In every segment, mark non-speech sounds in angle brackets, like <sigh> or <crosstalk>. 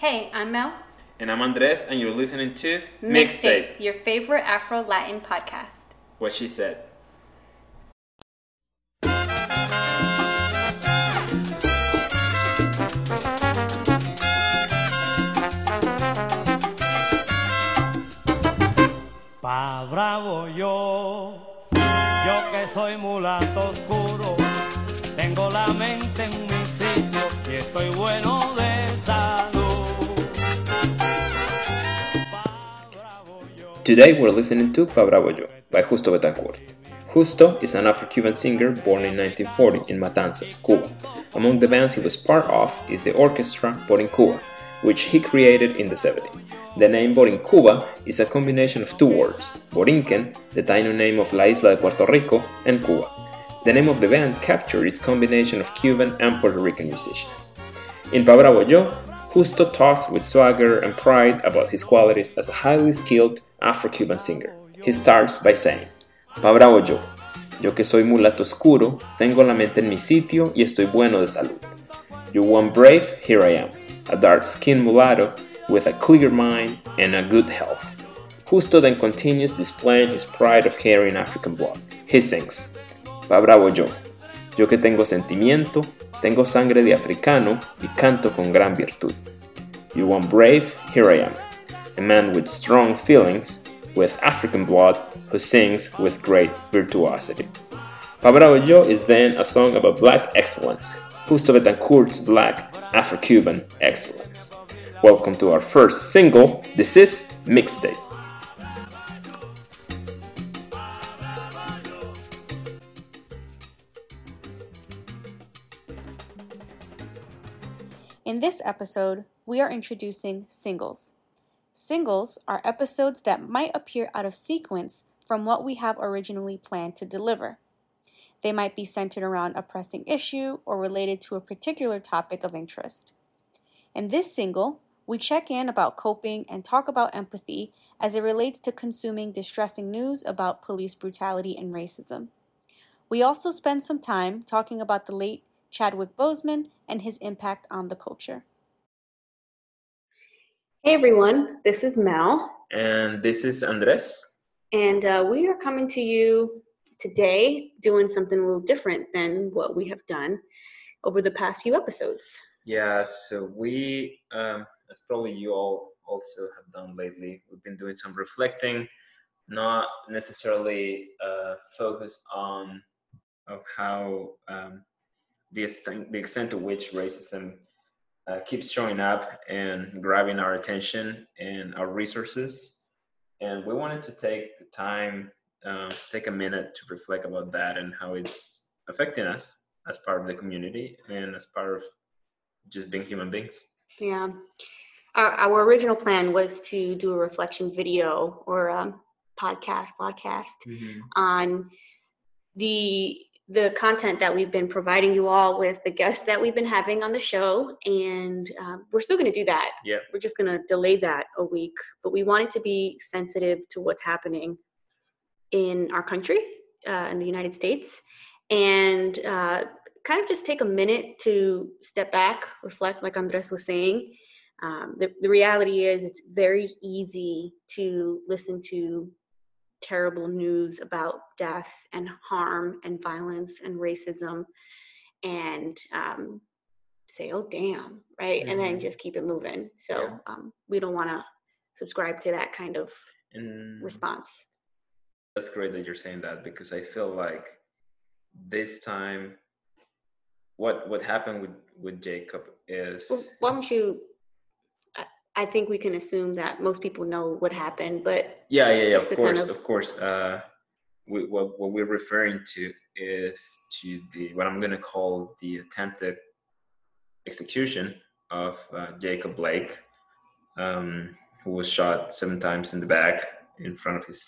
Hey, I'm Mel. And I'm Andres, and you're listening to Mixtape, your favorite Afro Latin podcast. What she said. Pa bravo yo, yo que soy mulato oscuro, tengo la mente en mi sitio y estoy bueno Today we're listening to Pa by Justo Betancourt. Justo is an Afro-Cuban singer born in 1940 in Matanzas, Cuba. Among the bands he was part of is the orchestra Borincuba, which he created in the 70s. The name Borincuba is a combination of two words, Borinquen, the Taino name of La Isla de Puerto Rico, and Cuba. The name of the band captured its combination of Cuban and Puerto Rican musicians. In Pa Justo talks with swagger and pride about his qualities as a highly skilled Afro-Cuban singer. He starts by saying, Pa Bravo Yo, yo que soy mulato oscuro, tengo la mente en mi sitio y estoy bueno de salud. You want brave, here I am, a dark-skinned mulatto with a clear mind and a good health. Justo then continues displaying his pride of carrying African blood. He sings, Pa Bravo Yo, yo que tengo sentimiento, tengo sangre de africano y canto con gran virtud. You want brave, here I am, a man with strong feelings, with African blood, who sings with great virtuosity. Pa Bravo is then a song about black excellence, Justo Betancourt's black Afro-Cuban excellence. Welcome to our first single. This is Mixtape. In this episode, we are introducing singles. Singles are episodes that might appear out of sequence from what we have originally planned to deliver. They might be centered around a pressing issue or related to a particular topic of interest. In this single, we check in about coping and talk about empathy as it relates to consuming distressing news about police brutality and racism. We also spend some time talking about the late Chadwick Boseman and his impact on the culture. Hey everyone, this is Mel, And this is Andres. and uh, we are coming to you today doing something a little different than what we have done over the past few episodes. Yeah, so we, um, as probably you all also have done lately, we've been doing some reflecting, not necessarily uh, focused on of how um, the extent the extent to which racism uh, keeps showing up and grabbing our attention and our resources, and we wanted to take the time, um, take a minute to reflect about that and how it's affecting us as part of the community and as part of just being human beings. Yeah. Our, our original plan was to do a reflection video or a podcast, podcast on the the content that we've been providing you all with the guests that we've been having on the show, and um, we're still going to do that. Yeah. We're just going to delay that a week, but we wanted to be sensitive to what's happening in our country, uh, in the United States, and uh, kind of just take a minute to step back, reflect, like Andres was saying. Um, the, the reality is, it's very easy to listen to terrible news about death and harm and violence and racism and um, say, oh, damn, right? And then Mhm. just keep it moving. So Yeah. um, we don't want to subscribe to that kind of And response. that's great that you're saying that because I feel like this time, what what happened with with Jacob is Well, why don't you? I, think we can assume that most people know what happened, but yeah yeah yeah of course kind of- of course. Uh, we, what what we're referring to is to the what I'm gonna call the attempted execution of uh, Jacob Blake, um, who was shot seven times in the back in front of his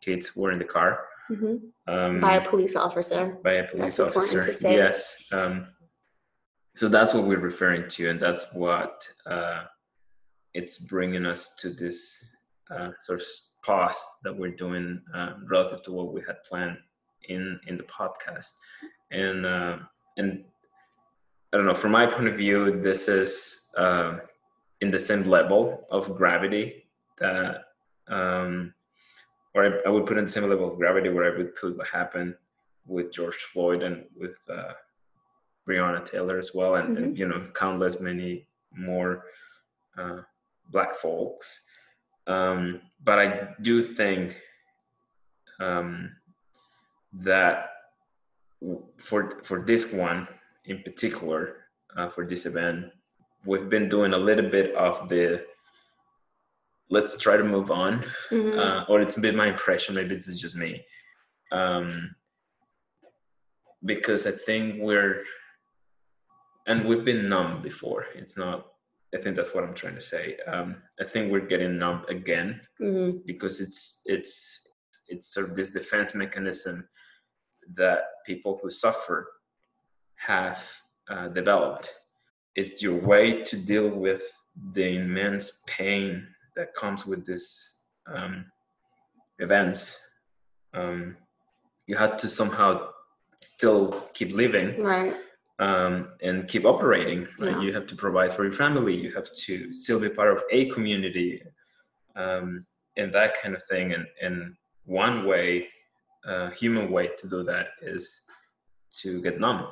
kids who were in the car. Mhm. Um, by a police officer. by a police That's officer. to. Yes. Um, so that's what we're referring to, and that's what uh, it's bringing us to this uh, sort of pause that we're doing uh, relative to what we had planned in in the podcast, and uh, and I don't know. From my point of view, this is uh, in the same level of gravity that um, or I, I, would put in the same level of gravity where I would put what happened with George Floyd and with uh, Breonna Taylor as well, and, mm-hmm. and, you know countless many more uh, black folks. Um, but I do think um, that for for this one in particular, uh, for this event, we've been doing a little bit of the let's try to move on mm-hmm. uh, or it's a bit my impression maybe this is just me um, because i think we're and we've been numb before it's not i think that's what i'm trying to say. Um, i think we're getting numb again mm-hmm. because it's it's it's sort of this defense mechanism that people who suffer have uh, developed. It's your way to deal with the immense pain that comes with this um, events. Um, you had to somehow still keep living. Right um, and keep operating right? yeah. you have to provide for your family you have to still be part of a community um, and that kind of thing and, and one way uh, human way to do that is to get numb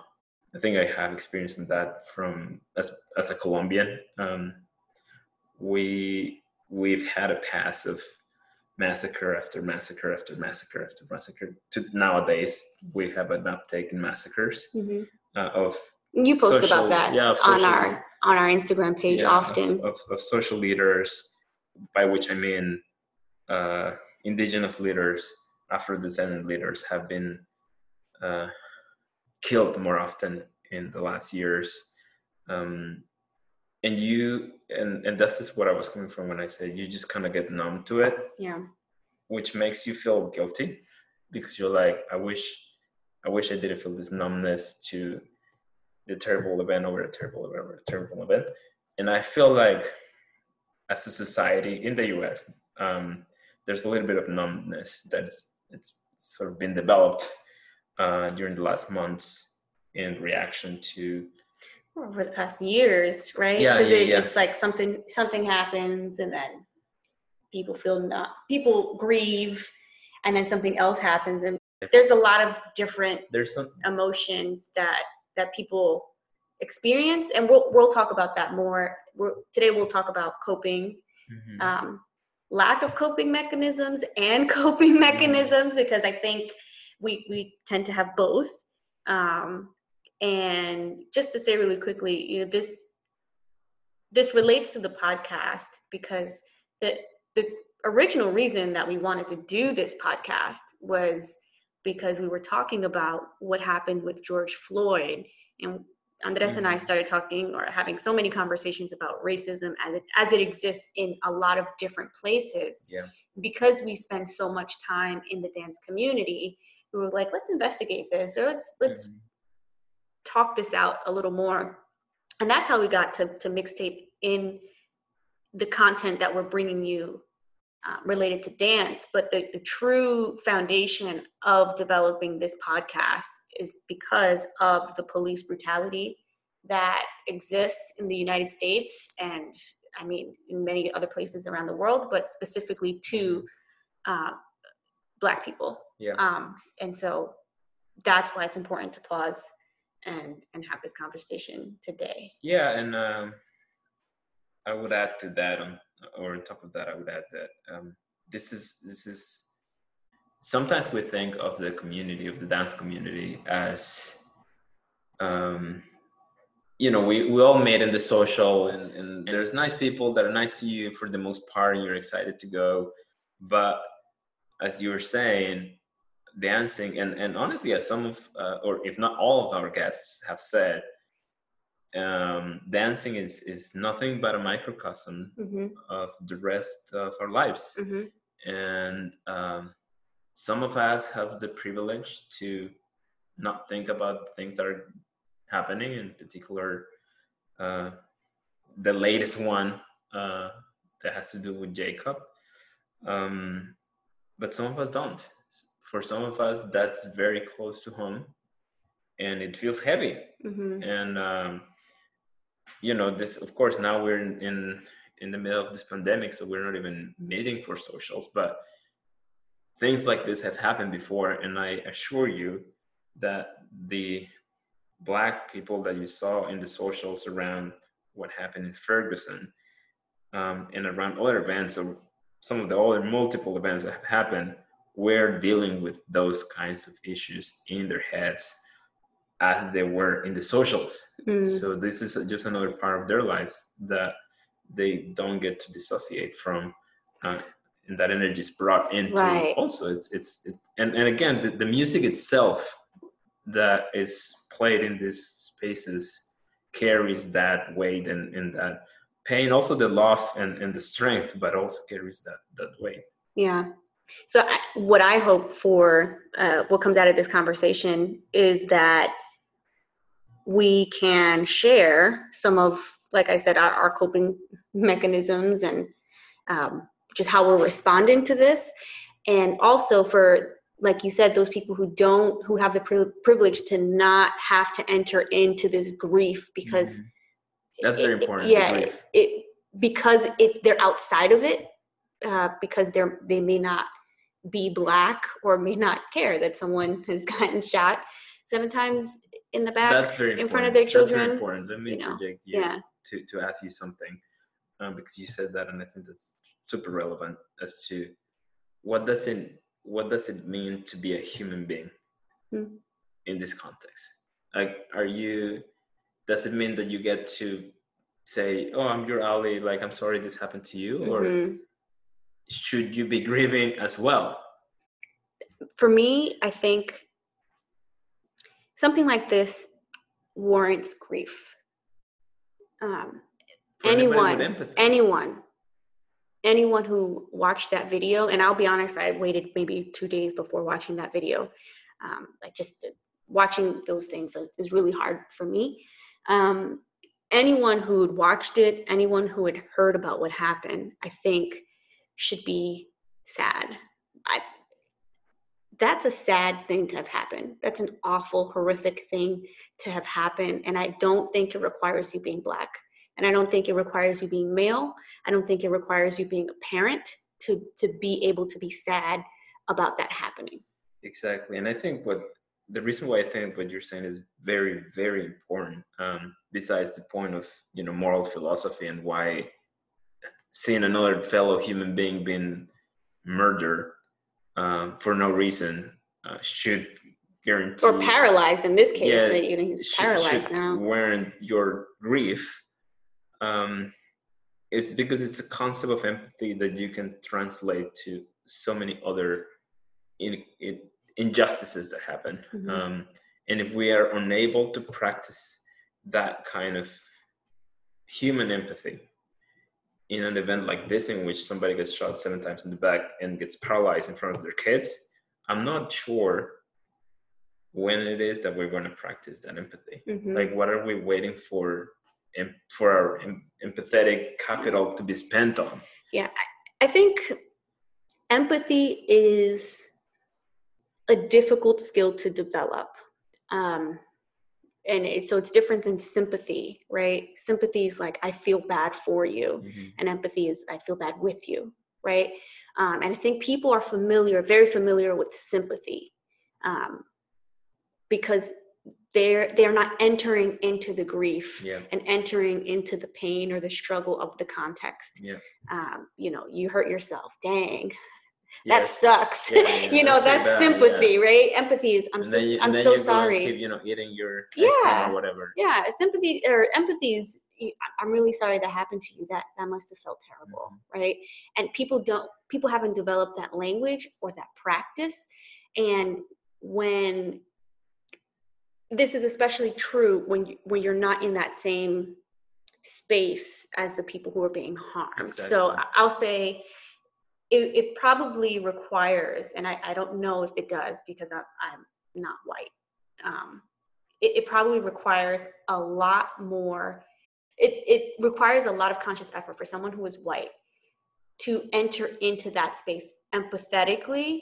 i think i have experience in that from as, as a colombian um, we we've had a pass of massacre after massacre after massacre after massacre. To nowadays, we have an uptake in massacres mm-hmm. Uh, of. You post social, about that yeah, on our on our Instagram page yeah, often of, of, of, social leaders, by which I mean uh, indigenous leaders, Afro-descendant leaders have been uh, killed more often in the last years. Um, and you and and that's just what I was coming from when I said you just kind of get numb to it. Yeah. Which makes you feel guilty because you're like, I wish, I wish I didn't feel this numbness to the terrible event over a terrible event over a terrible event, and I feel like as a society in the U.S. Um, there's a little bit of numbness that's it's sort of been developed uh, during the last months in reaction to over the past years, right? Yeah, yeah, it, yeah. It's like something something happens, and then people feel not people grieve, and then something else happens, and there's a lot of different there's some emotions that that people experience, and we'll we'll talk about that more. We're, today we'll talk about coping. Mm-hmm. Um, lack of coping mechanisms and <laughs> coping mm-hmm. mechanisms because I think we we tend to have both. Um, and just to say really quickly, you know, this this relates to the podcast because the the original reason that we wanted to do this podcast was because we were talking about what happened with George Floyd and Andres mm-hmm. and I mm-hmm. started talking or having so many conversations about racism as it as it exists in a lot of different places. Yeah. Because we spend so much time in the dance community, we were like, let's investigate this or let's let's mm-hmm talk this out a little more. And that's how we got to, to mixtape in the content that we're bringing you uh, related to dance. But the, the true foundation of developing this podcast is because of the police brutality that exists in the United States and I mean in many other places around the world, but specifically to uh, Black people. Yeah. Um, and so that's why it's important to pause and and have this conversation today yeah and um, i would add to that on or on top of that i would add that um, this is this is sometimes we think of the community of the dance community as um, you know we, we all made in the social and, and there's nice people that are nice to you for the most part and you're excited to go. But as you were saying dancing and and honestly as some of uh, or if not all of our guests have said um, dancing is is nothing but a microcosm mm-hmm. of the rest of our lives mm-hmm. and um, some of us have the privilege to not think about things that are happening in particular uh, the latest one uh, that has to do with jacob um, but some of us don't for some of us that's very close to home and it feels heavy mm-hmm. and um, you know this of course now we're in, in, in the middle of this pandemic, so we're not even meeting for socials. But things like this have happened before, and I assure you that the black people that you saw in the socials around what happened in Ferguson um, and around other events or some of the other multiple events that have happened, were dealing with those kinds of issues in their heads as they were in the socials. Mm. So this is just another part of their lives that they don't get to dissociate from. Uh, and that energy is brought into right. also it's it's it, and, and again the, the music itself that is played in these spaces carries that weight and, and that pain also the love and, and the strength but also carries that that weight yeah so I, what i hope for uh, what comes out of this conversation is that we can share some of like i said our, our coping mechanisms and um, just how we're responding to this and also for like you said those people who don't who have the pri- privilege to not have to enter into this grief because mm-hmm. that's very important yeah it, it, because if they're outside of it uh, because they're they may not be black or may not care that someone <laughs> has gotten shot seven times in the back that's very in important. front of their children that's very important let me you know, interject you yeah. to, to ask you something um, because you said that and i think that's super relevant as to what does it what does it mean to be a human being mm. in this context like are you does it mean that you get to say oh i'm your ally like i'm sorry this happened to you or mm-hmm. should you be grieving as well for me i think something like this warrants grief um, anyone anyone anyone who watched that video, and I'll be honest, I waited maybe two days before watching that video. Um, like just watching those things is really hard for me. Um, anyone who had watched it, anyone who had heard about what happened, I think should be sad. I, that's a sad thing to have happened. That's an awful, horrific thing to have happened. And I don't think it requires you being black. And I don't think it requires you being male. I don't think it requires you being a parent to to be able to be sad about that happening. Exactly. And I think what the reason why I think what you're saying is very, very important, um, besides the point of, you know, moral philosophy and why seeing another fellow human being being murdered um, for no reason uh, should guarantee or paralyzed in this case yeah, you know he's paralyzed should now wearing your grief um, it's because it's a concept of empathy that you can translate to so many other in, in injustices that happen. Mm-hmm. Um, and if we are unable to practice that kind of human empathy in an event like this, in which somebody gets shot seven times in the back and gets paralyzed in front of their kids, I'm not sure when it is that we're going to practice that empathy. Mm-hmm. Like, what are we waiting for for our empathetic capital to be spent on? Yeah, I think empathy is a difficult skill to develop. Um, and it, so it's different than sympathy, right? Sympathy is like, I feel bad for you. Mm-hmm. And empathy is, I feel bad with you, right? Um, and I think people are familiar, very familiar with sympathy um, because they're they're not entering into the grief yeah. and entering into the pain or the struggle of the context yeah. um, you know you hurt yourself dang that sucks. Yeah, <laughs> you know that's, that's sympathy right? Empathy is i'm so you, i'm so sorry. keep, you know eating your yeah or whatever. Yeah sympathy or empathy is i'm really sorry that happened to you. That that must have felt terrible mm-hmm. right? And people don't people haven't developed that language or that practice. And when this is especially true when you, when you're not in that same space as the people who are being harmed. Exactly. So I'll say it, it, probably requires, and I, I, don't know if it does because I'm, I'm not white. Um, it, it, probably requires a lot more. It, it requires a lot of conscious effort for someone who is white to enter into that space empathetically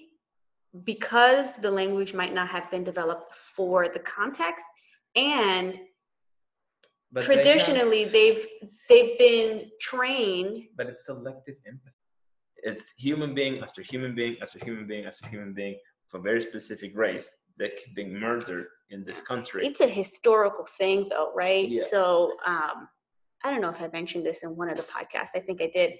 because the language might not have been developed for the context and But they have- traditionally they've they've been trained but it's selective empathy. It's human being after human being after human being after human being of a very specific race that being murdered in this country. it's a historical thing though right Yeah. so um i don't know if i mentioned this in one of the podcasts i think i did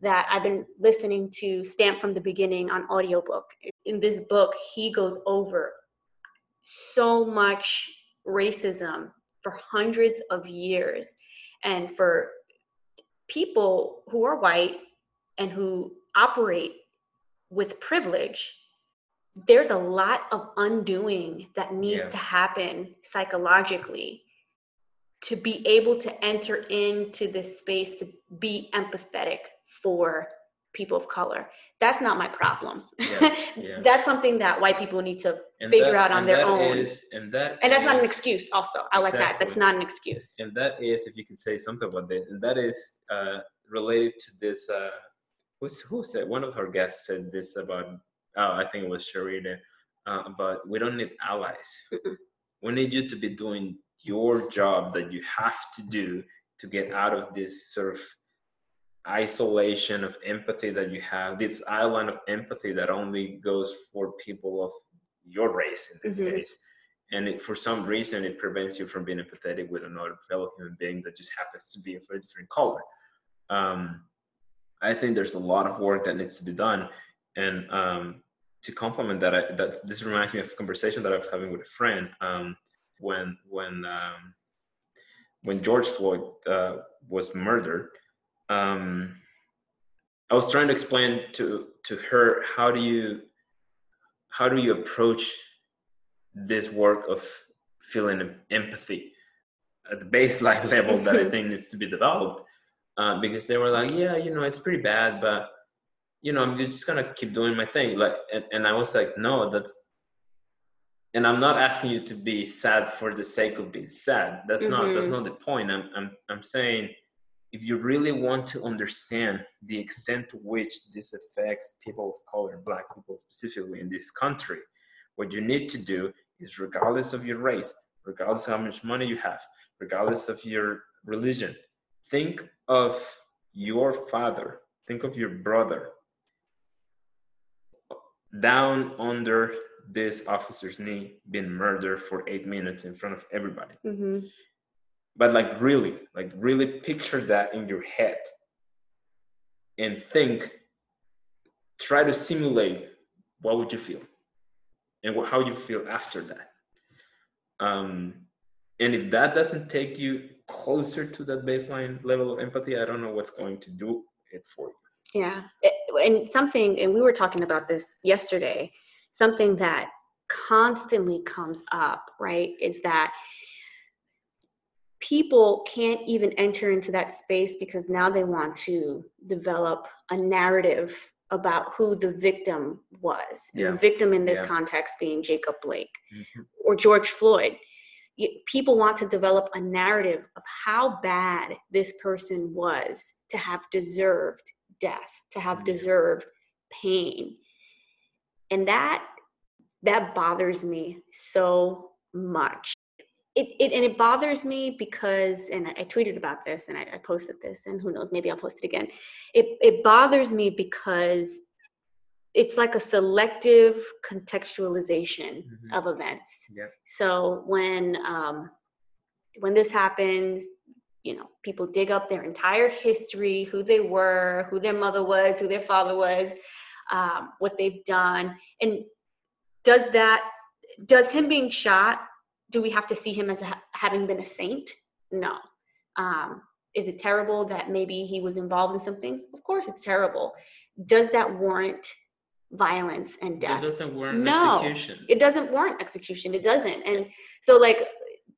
that i've been listening to Stamped from the Beginning on audiobook in this book he goes over so much racism for hundreds of years and for people who are white and who operate with privilege there's a lot of undoing that needs Yeah. to happen psychologically to be able to enter into this space to be empathetic for people of color that's not my problem Yeah, <laughs> yeah. that's something that white people need to And figure that- out on and their that own. is- and that and that's not an excuse also i like that that's not an excuse and that is if you could say something about this and that is uh, related to this uh, who's, who said one of our guests said this about oh i think it was sharita uh, about we don't need allies. We need you to be doing your job that you have to do to get out of this sort of isolation of empathy that you have this island of empathy that only goes for people of your race in this Mhm. case. And it, for some reason it prevents you from being empathetic with another fellow human being that just happens to be of a different color. Um, i think there's a lot of work that needs to be done and um, to complement that, I, that this reminds me of a conversation that i was having with a friend um, when when um, when george floyd uh, was murdered um, i was trying to explain to to her how do you how do you approach this work of feeling empathy at the <laughs> baseline level that I <laughs> think needs to be developed. Uh, because they were like, yeah, you know, it's pretty bad, but you know, I'm just gonna keep doing my thing. Like, and, and I was like, no, that's, and I'm not asking you to be sad for the sake of being sad. That's not that's Mhm. not the point. I'm I'm I'm saying if you really want to understand the extent to which this affects people of color, black people specifically in this country, what you need to do is regardless of your race, regardless of how much money you have, regardless of your religion, think of your father, think of your brother down under this officer's knee, being murdered for eight minutes in front of everybody. Hmm but like really like really picture that in your head and think try to simulate what would you feel and how you feel after that? Um and if that doesn't take you closer to that baseline level of empathy i don't know what's going to do it for you Yeah. And something, and we were talking about this yesterday, something that constantly comes up, right, is that people can't even enter into that space because now they want to develop a narrative about who the victim was. Yeah. the victim in this Yeah. context being Jacob Blake Mhm. or George Floyd. People want to develop a narrative of how bad this person was to have deserved death, to have Yeah. deserved pain. And that that bothers me so much. It, it and it bothers me because and I, I tweeted about this and I, I posted this and who knows maybe I'll post it again. It it bothers me because it's like a selective contextualization Mhm. of events. Yeah. So when um, when this happens, you know, people dig up their entire history, who they were, who their mother was, who their father was, um, what they've done, and does that does him being shot? Do we have to see him as a, having been a saint? No. Um, is it terrible that maybe he was involved in some things? Of course, it's terrible. Does that warrant violence and death? doesn't warrant No. execution it doesn't warrant execution it doesn't and so like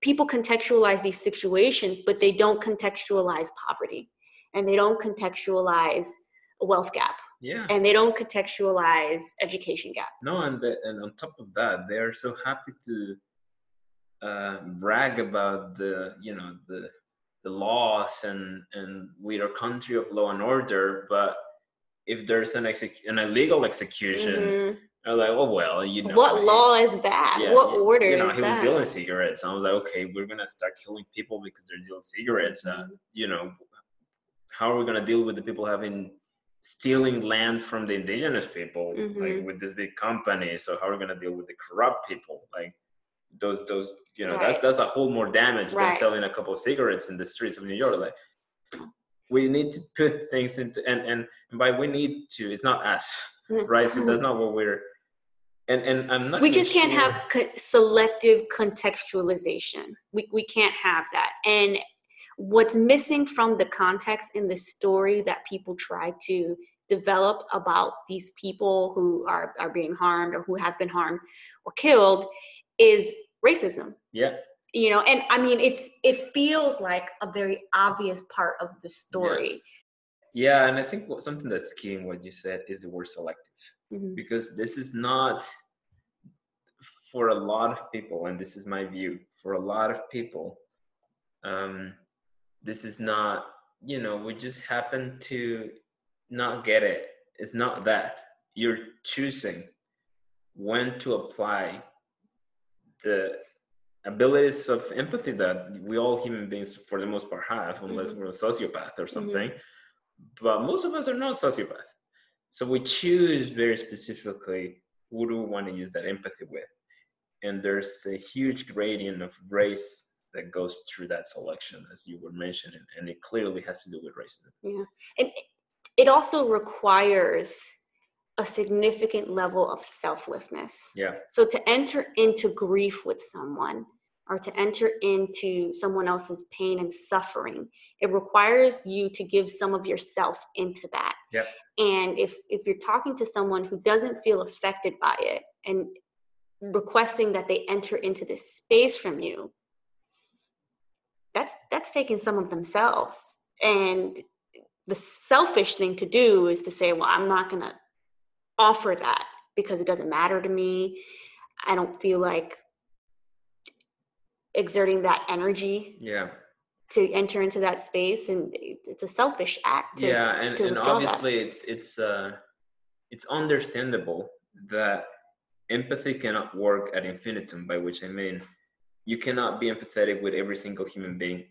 people contextualize these situations but they don't contextualize poverty and they don't contextualize a wealth gap yeah and they don't contextualize education gap No, and the, and on top of that, they are so happy to uh, brag about the you know the the laws and and we are a country of law and order. But if there's an exec- an illegal execution, Mhm. I was like, oh well, you know. what law is that? yeah, what order You know, is he that? was dealing cigarettes. I was like, okay, we're gonna start killing people because they're dealing cigarettes. Uh, Mhm. you know, how are we gonna deal with the people having stealing land from the indigenous people, like Mhm. with this big company? So how are we gonna deal with the corrupt people? Like those, those, you know, that's that's a whole more damage Right. than selling a couple of cigarettes in the streets of New York. Like we need to put things into, and and, and by we need to, it's not us, mm-hmm. right? So that's not what we're. And and I'm not. we just can't sure- have co- selective contextualization we, we can't have that and what's missing from the context in the story that people try to develop about these people who are, are being harmed or who have been harmed or killed is racism Yeah. You know and i mean it's it feels like a very obvious part of the story Yeah, and I think what, something that's key in what you said is the word selective, Mhm. because this is not for a lot of people, and this is my view. For a lot of people, um, this is not. You know, we just happen to not get it. It's not that you're choosing when to apply the abilities of empathy that we all human beings, for the most part, have, unless Mhm. we're a sociopath or something but most of us are not sociopath So we choose very specifically who do we want to use that empathy with. And there's a huge gradient of race that goes through that selection, as you were mentioning, and it clearly has to do with racism. Yeah and it- it also requires a significant level of selflessness Yeah, So to enter into grief with someone or to enter into someone else's pain and suffering, it requires you to give some of yourself into that. Yep. And if if you're talking to someone who doesn't feel affected by it and requesting that they enter into this space from you, that's that's taking some of themselves. And the selfish thing to do is to say, well, I'm not gonna offer that because it doesn't matter to me. I don't feel like exerting that energy yeah, to enter into that space and it's a selfish act to, yeah, and, and withdraw that. obviously it's it's uh it's understandable that empathy cannot work ad infinitum. By which I mean, you cannot be empathetic with every single human being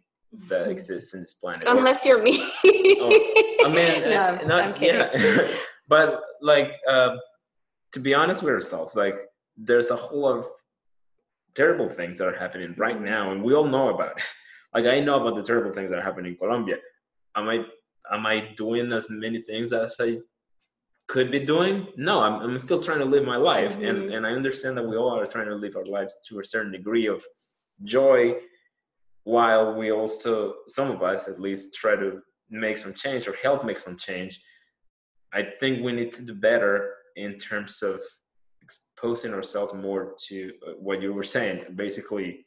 that exists in this planet. <laughs> unless you're me I mean, <laughs> no, uh, not I'm kidding. yeah, <laughs> but like um, to be honest with ourselves, like there's a whole lot of terrible things that are happening right Mhm. now, and we all know about it. <laughs> Like I know about the terrible things that are happening in Colombia. Am I am I doing as many things as I could be doing? No, I'm, I'm still trying to live my life, and Mhm. and I understand that we all are trying to live our lives to a certain degree of joy while we also some of us at least try to make some change or help make some change i think we need to do better in terms of exposing ourselves more to uh, what you were saying basically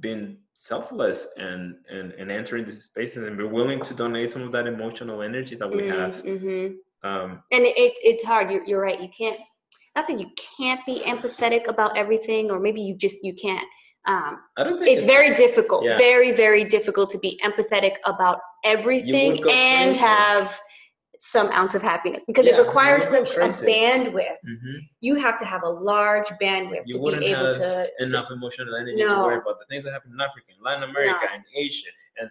being selfless and and, and entering these spaces and be willing to donate some of that emotional energy that we have. Mhm. um and it, it, it's hard. You're, you're right. You can't not that you can't be empathetic about everything or maybe you just you can't. Um, i don't think it's very difficult Yeah. very very difficult to be empathetic about everything and have some ounce of happiness because Yeah, it requires such a bandwidth Mhm. you have to have a large bandwidth You to be able to, to enough emotional energy to worry about the things that happen in Africa, in Latin America, and Asia, and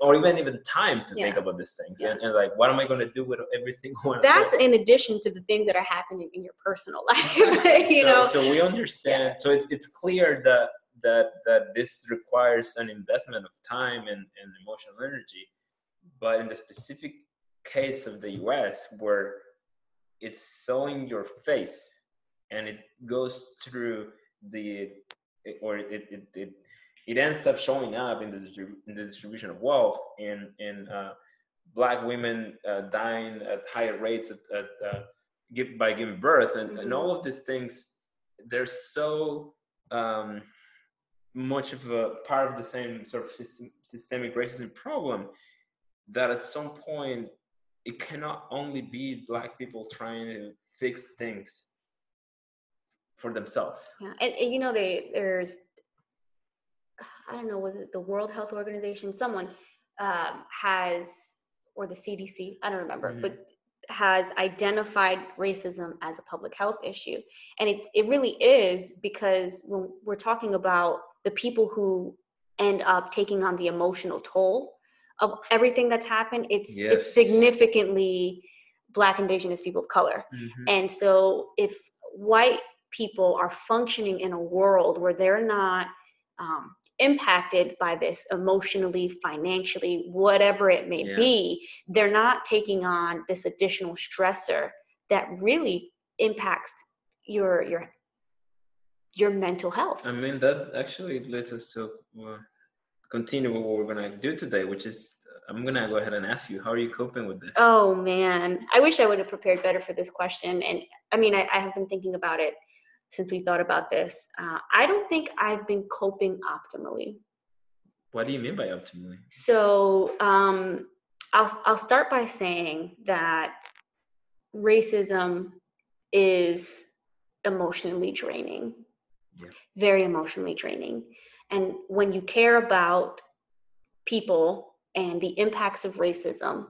or even even time to think about these things. Yeah. And, and like, what am I going to do with everything going? that's in addition to the things that are happening in your personal <laughs> life <laughs> you so, know so we understand. So it's it's clear that that that this requires an investment of time and, and emotional energy, but in the specific case of the U.S., where it's sewing your face, and it goes through the or it it, it it ends up showing up in the, in the distribution of wealth in in uh, black women uh, dying at higher rates at, at, uh, give, by giving birth and, and Mhm. all of these things they're so um, much of a part of the same sort of system, systemic racism problem that at some point it cannot only be black people trying to fix things for themselves Yeah, and, and you know, they there's I don't know, was it the World Health Organization? Someone um, has or the CDC, I don't remember, Mhm. but has identified racism as a public health issue. And it, it really is because when we're talking about the people who end up taking on the emotional toll of everything that's happened, it's Yes. it's significantly black indigenous people of color. Mhm. And so if white people are functioning in a world where they're not um, impacted by this emotionally, financially, whatever it may Yeah. be, they're not taking on this additional stressor that really impacts your your your mental health. I mean, that actually leads us to uh, continue with what we're going to do today, which is I'm going to go ahead and ask you, how are you coping with this? Oh man, I wish I would have prepared better for this question. And I mean, I, I have been thinking about it since we thought about this. Uh, I don't think I've been coping optimally. What do you mean by optimally? So um, I'll I'll start by saying that racism is emotionally draining, Yeah. very emotionally draining, and when you care about people and the impacts of racism,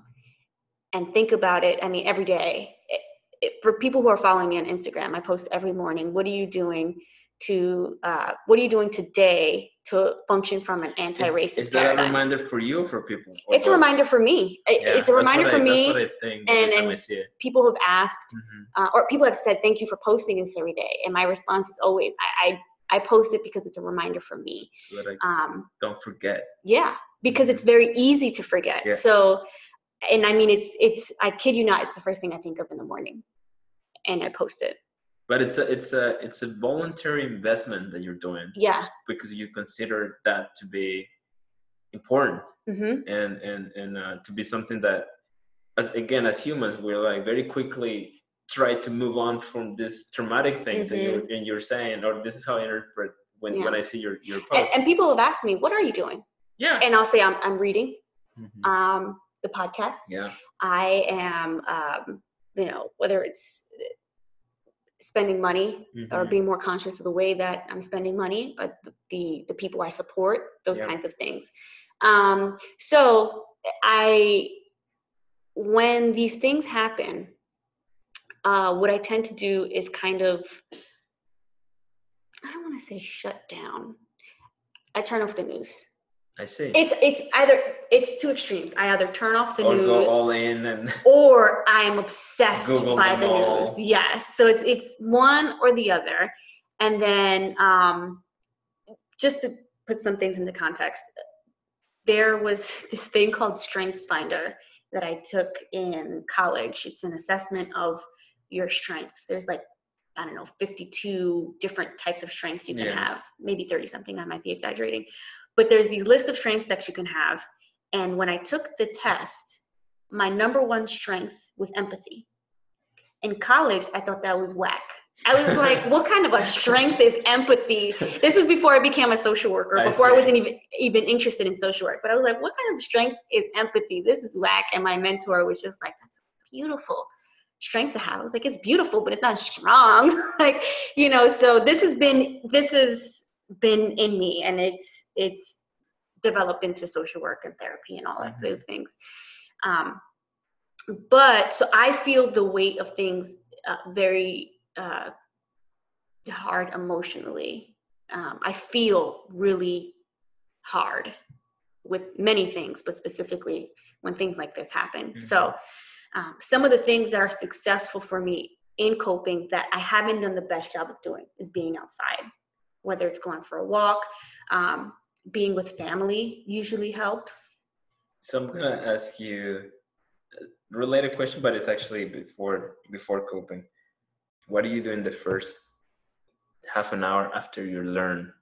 and think about it, I mean, every day. It, it, for people who are following me on Instagram, I post every morning. What are you doing to? Uh, what are you doing today to function from an anti-racist Is, is that a reminder for you or for people? Or it's a reminder for me. It- Yeah, it's a reminder for I- me. That's what I think and- every time I and-. People have asked, Mhm. uh, or people have said, "Thank you for posting this every day." And my response is always, "I I, I post it because it's a reminder for me." So that I Um, don't forget. yeah, because it's very easy to forget. Yeah. So, and I mean, it's it's. I kid you not, it's the first thing I think of in the morning, and I post it. But it's a it's a it's a voluntary investment that you're doing Yeah. because you consider that to be important hmm and and and uh, to be something that as, again as humans we're like very quickly try to move on from these traumatic things that you're and you're saying or this is how I interpret when when I see your your And, post. and people have asked me, "What are you doing?" yeah. And I'll say, "I'm I'm reading Mhm. um, the podcast. yeah. I am, um, you know, whether it's spending money or Mhm. being more conscious of the way that I'm spending money, uh, the, the the people I support, those Yeah. kinds of things. Um, so I, when these things happen, uh, what I tend to do is kind of, I don't want to say shut down. I turn off the news. I see. It's it's either it's two extremes. I either turn off the or news go all in and <laughs> or I'm obsessed Google by the all. news. Yes. So it's it's one or the other. And then um just to put some things into context, there was <laughs> this thing called Strengths Finder that I took in college. It's an assessment of your strengths. There's like I don't know, 52 different types of strengths you can Yeah. have, maybe 30 something, I might be exaggerating. But there's these list of strengths that you can have. And when I took the test, my number one strength was empathy. In college, I thought that was whack. I was <laughs> like, what kind of a strength is empathy? This was before I became a social worker, I before I, wasn't even even interested in social work. But I was like, what kind of strength is empathy? This is whack. And my mentor was just like, that's beautiful strength to have. I was like, it's beautiful, but it's not strong. <laughs> like, you know, so this has been this has been in me and it's it's developed into social work and therapy and all of Mhm. those things. Um, but so I feel the weight of things uh, very uh, hard emotionally. Um, I feel really hard with many things, but specifically when things like this happen. So, um, some of the things that are successful for me in coping that I haven't done the best job of doing is being outside, whether it's going for a walk, um, being with family usually helps. So I'm gonna ask you a related question, but it's actually before before coping. What do you do in the first half an hour after you learn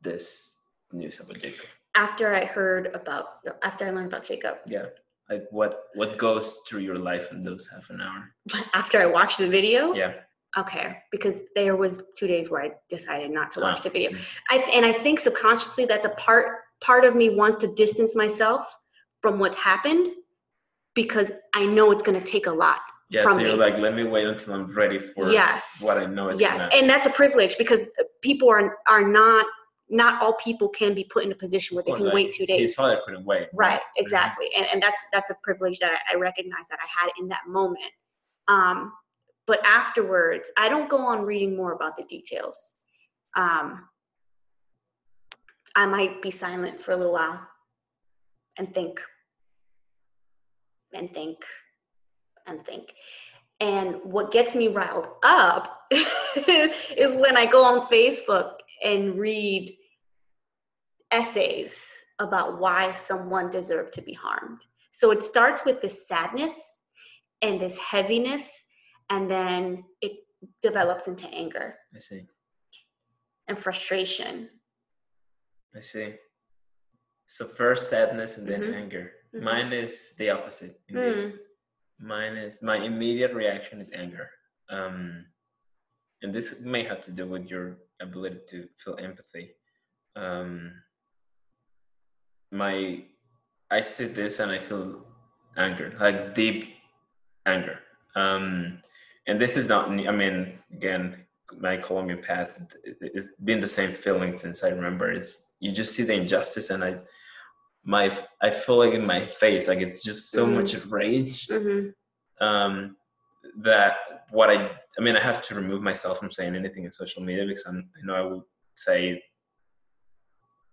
this news about Jacob? After I heard about, after I learned about Jacob, Yeah, like what what goes through your life in those half an hour? after I watched the video, Yeah, okay, because there was two days where I decided not to watch the video. mm. I and I think subconsciously that's a part part of me wants to distance myself from what's happened because I know it's going to take a lot yeah. from so you're me. like, let me wait until I'm ready for yes. what I know is yes, gonna. and that's a privilege because people are are not not all people can be put in a position where they Well, can like, wait two days. His father couldn't wait. Right, exactly. And, and that's that's a privilege that I, I recognize that I had in that moment. Um, but afterwards, I don't go on reading more about the details. Um, I might be silent for a little while and think and think and think. And what gets me riled up <laughs> is when I go on Facebook and read essays about why someone deserved to be harmed. So it starts with this sadness and this heaviness, and then it develops into anger I see. and frustration. I see. So first sadness and then Mhm. anger. Mhm. Mine is the opposite. Mm, Mine is my immediate reaction is anger. Um, and this may have to do with your ability to feel empathy. Um, my I see this and I feel anger, like deep anger. Um, and this is not. I mean, again, my Colombian past it's been the same feeling since I remember. It's you just see the injustice, and I my I feel like in my face, like it's just so Mhm. much rage hmm um, that what I I mean I have to remove myself from saying anything in social media because I'm, I know I would say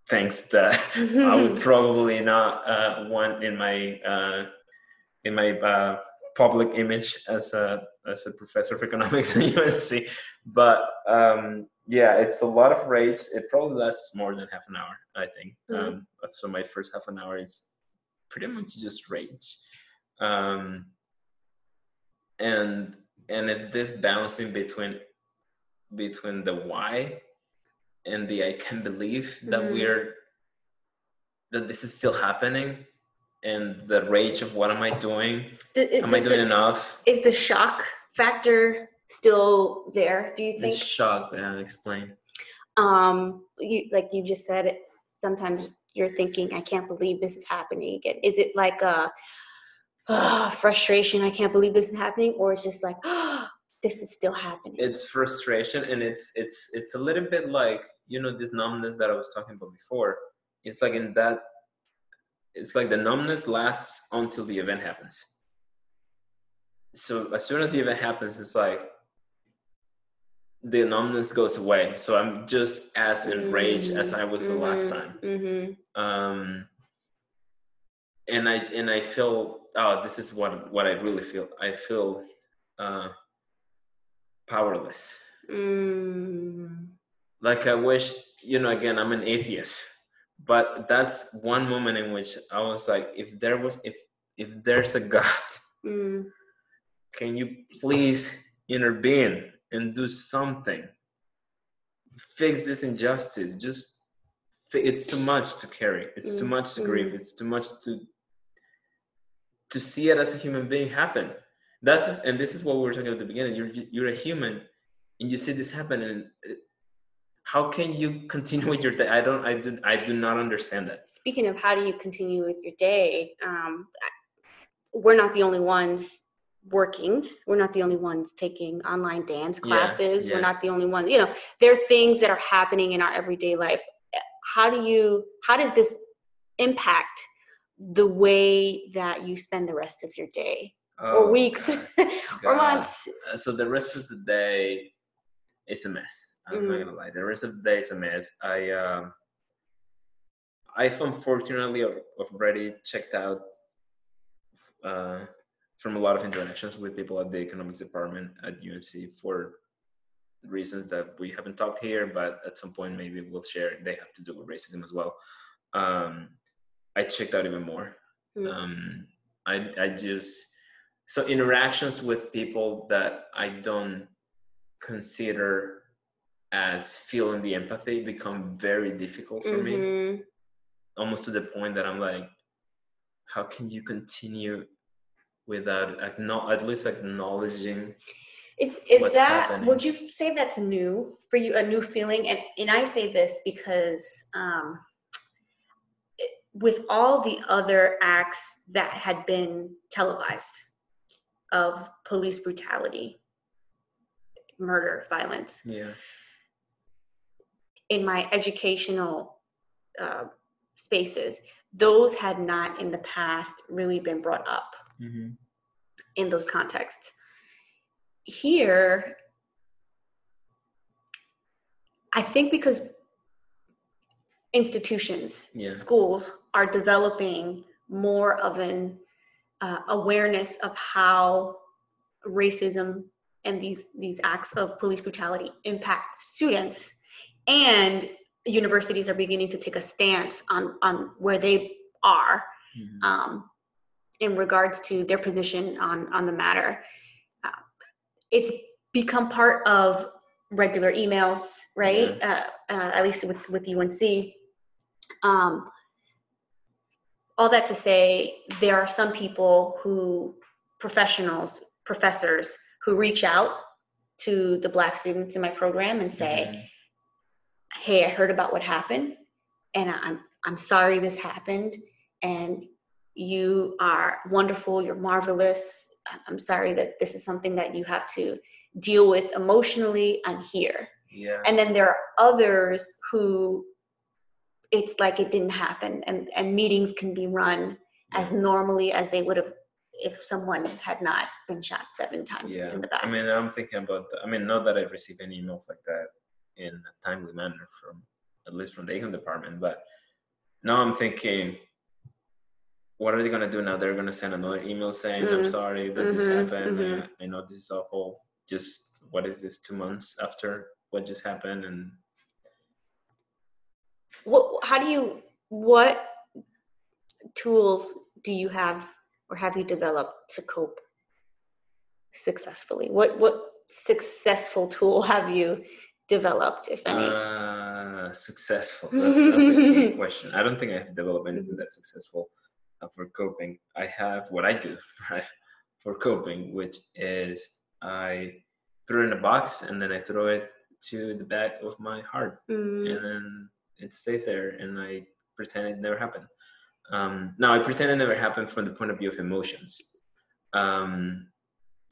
things that <laughs> I would <laughs> probably not uh, want in my uh, in my uh, public image as a as a professor of economics <laughs> at UNC. But um, yeah, it's a lot of rage. It probably lasts more than half an hour. I think. Mhm. Um, so my first half an hour is pretty much just rage. Um, and and it's this balancing between between the why and the I can't believe that Mhm. we're that this is still happening and the rage of what am I doing? Th- it- Am I doing the- enough? is the shock factor still there? Do you The think? shock, yeah, explain. um you like you just said it sometimes you're thinking i can't believe this is happening again is it like a uh, frustration i can't believe this is happening or it's just like this is still happening It's frustration and it's it's it's a little bit like, you know, this numbness that I was talking about before. It's like in that it's like the numbness lasts until the event happens. So as soon as the event happens, it's like the numbness goes away. So I'm just as enraged as I was the last time. mm-hmm. Um, and I and I feel oh, this is what what I really feel. I feel uh, powerless. mm Like I wish, you know, again, I'm an atheist, but that's one moment in which I was like, if there was, if if there's a God, mm can you please intervene and do something? Fix this injustice. Just it's too much to carry. It's too Mm, much to grieve. mm. It's too much to to see it as a human being happen. That's and this is what we were talking at the beginning. You're you're a human, and you see this happen, and uh, how can you continue <laughs> with your day? I don't. I do. I do not understand that. speaking of how do you continue with your day um we're not the only ones working we're not the only ones taking online dance Yeah, classes yeah. we're not the only ones you know there are things that are happening in our everyday life how do you how does this impact the way that you spend the rest of your day or Oh, weeks <laughs> or months Uh, so the rest of the day is a mess. I'm not Mhm. gonna lie. The rest of the day is a mess. I um, I've unfortunately already checked out uh, from a lot of interactions with people at the economics department at UNC for reasons that we haven't talked here, but at some point maybe we'll share. They have to do with racism as well. Um, I checked out even more Mm. um i i just so interactions with people that i don't consider as feeling the empathy become very difficult for me Mhm. almost to the point that i'm like how can you continue without acknow- at least acknowledging Is is that happening. would you say that's new for you a new feeling and and I say this because um with all the other acts that had been televised of police brutality murder violence yeah in my educational uh, spaces, those had not in the past really been brought up Mm-hmm. in those contexts. Here, I think because institutions, Yeah. schools are developing more of an uh, awareness of how racism and these these acts of police brutality impact students, and universities are beginning to take a stance on on where they are Mhm. um, in regards to their position on on the matter. Uh, it's become part of regular emails, right? Uh, uh, at least with with UNC. Um, all that to say, there are some people who, professionals, professors, who reach out to the black students in my program and say, Mhm. hey i heard about what happened and i'm i'm sorry this happened and you are wonderful you're marvelous i'm sorry that this is something that you have to deal with emotionally i'm here yeah. and then there are others who it's like it didn't happen and and meetings can be run as normally as they would have if someone had not been shot seven times yeah. in the back I mean, I'm thinking about. The, I mean, not that I've received any emails like that in a timely manner from at least from the econ department, but now I'm thinking, what are they gonna do now? They're gonna send another email saying, "I'm Mhm. sorry that this Mhm, happened. mhm. Uh, I know this is awful. Just what is this? Two months after what just happened, and what how do you what tools do you have or have you developed to cope successfully what what successful tool <laughs> have you developed if any Uh, successful. That's, that's <laughs> question. I don't think I've developed anything that's successful uh, for coping. I have what I do <laughs> right, for coping, which is I put it in a box and then I throw it to the back of my heart, Mm, and then it stays there, and I pretend it never happened. Um, now I pretend it never happened from the point of view of emotions. Um,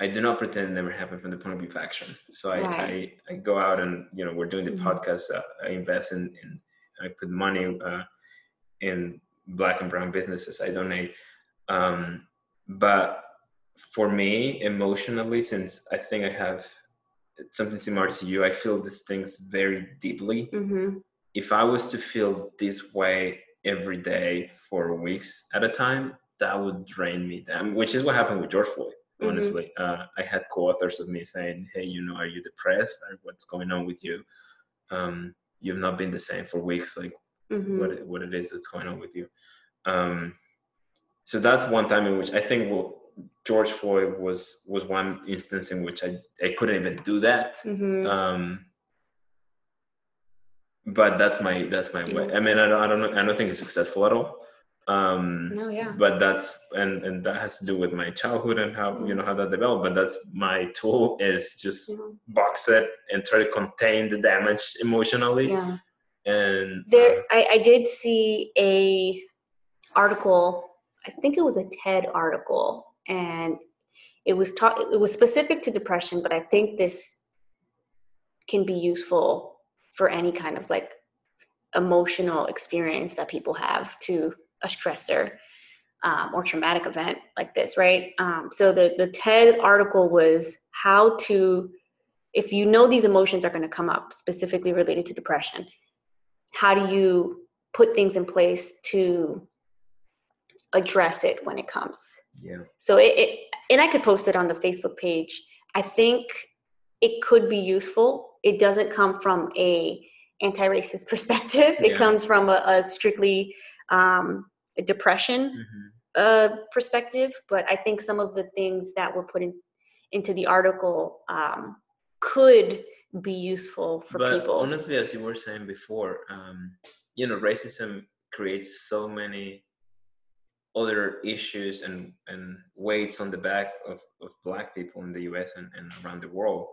I do not pretend it never happened from the point of view of action. So I, Right. I, I go out and you know we're doing the Mhm. podcast. Uh, I invest in, in I put money uh, in black and brown businesses. I donate. Um, but for me, emotionally, since I think I have something similar to you, I feel these things very deeply. mhm, If I was to feel this way every day for weeks at a time, that would drain me down. Which is what happened with George Floyd Mhm. honestly. Uh, I had co-authors of me saying, "Hey, you know, are you depressed? Or what's going on with you? Um, you've not been the same for weeks. Like, mhm. what it, what it is that's going on with you?" Um, so that's one time in which I think well, George Floyd was was one instance in which I I couldn't even do that. Mhm. Um, but that's my that's my way. I mean, I don't I don't I don't think it's successful at all. Um, no yeah. but that's and and that has to do with my childhood and how you know how that developed but that's my tool is just box it and try to contain the damage emotionally. Yeah. And there uh, I, I did see a article i think it was a ted article and it was taught it was specific to depression but i think this can be useful for any kind of like emotional experience that people have to a stressor um, or traumatic event like this right? Um, so the the ted article was how to if you know these emotions are going to come up specifically related to depression how do you put things in place to address it when it comes? Yeah. So it, it and i could post it on the facebook page. I think it could be useful it doesn't come from a anti-racist <laughs> perspective. It comes from a, a strictly um, a depression Mhm. uh, perspective. But i think some of the things that were put in, into the article um, could be useful for but people. honestly as you were saying before um you know racism creates so many other issues and and weights on the back of, of black people in the us and, and around the world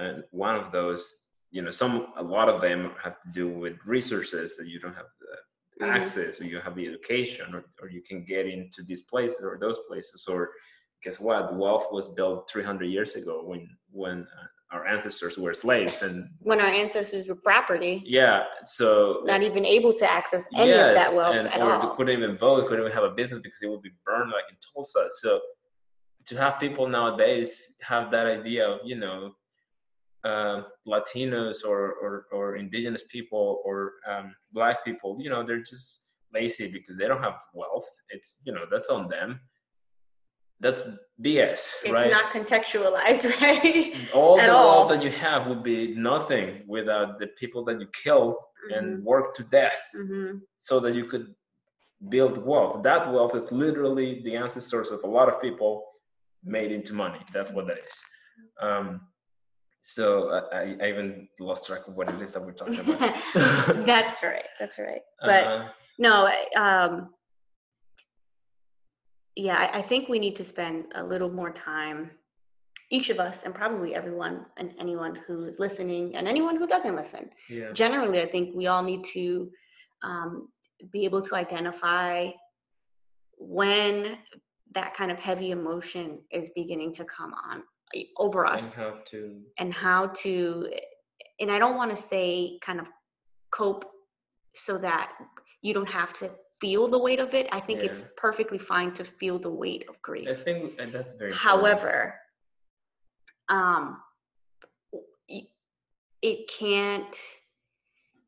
and one of those you know some a lot of them have to do with resources that you don't have the Mhm. access or you have the education or, or you can get into these places or those places or guess what? Wealth was built 300 years ago when when uh, our ancestors were slaves and when our ancestors were property yeah so not even able to access any yes, of that wealth and, at or all couldn't even vote couldn't even have a business because it would be burned like in tulsa so to have people nowadays have that idea of you know uh, latinos or, or or indigenous people or um, black people you know they're just lazy because they don't have wealth it's you know that's on them that's BS, it's right? not contextualized, <laughs> right? all at the all. wealth that you have would be nothing without the people that you killed Mm-hmm. and worked to death hmm so that you could build wealth. That wealth is literally the ancestors of a lot of people made into money. That's what that is. Um, so I, I even lost track of what it is that we're talking about. <laughs> That's right. That's right. But Uh, no, um, yeah, I, I think we need to spend a little more time, each of us, and probably everyone and anyone who is listening and anyone who doesn't listen. yeah, Generally, I think we all need to um, be able to identify when that kind of heavy emotion is beginning to come on eh, over and us how to and how to and i don't want to say kind of cope so that you don't have to feel the weight of it. I think it's perfectly fine to feel the weight of grief. I think and that's very however um it can't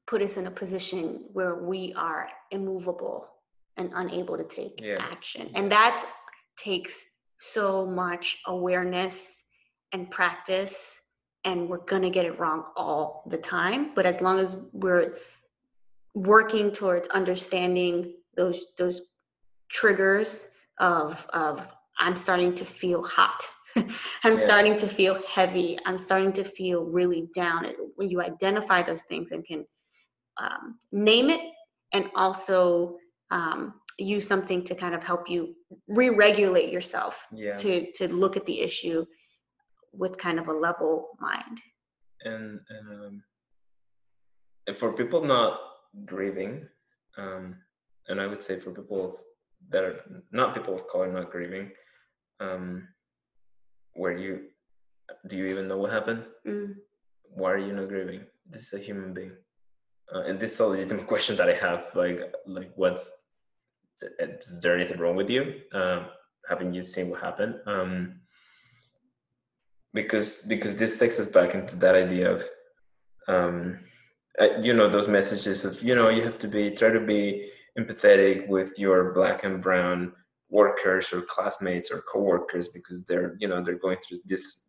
put us in a position where we are immovable and unable to take Yeah. action. And that takes so much awareness and practice and we're going to get it wrong all the time but as long as we're working towards understanding those those triggers of of i'm starting to feel hot <laughs> i'm Yeah. starting to feel heavy i'm starting to feel really down when you identify those things and can um, name it and also um, use something to kind of help you re-regulate yourself Yeah. to to look at the issue with kind of a level mind and and um, and for people not grieving, um, and I would say for people that are not people of color not grieving, um, where you do you even know what happened? Mm. Why are you not grieving? This is a human being, uh, and this is a legitimate question that I have. Like, like what's is there anything wrong with you? Um, haven't you seen what happened? Um, because because this takes us back into that idea of um uh, you know those messages of you know you have to be try to be empathetic with your black and brown workers or classmates or coworkers because they're you know they're going through this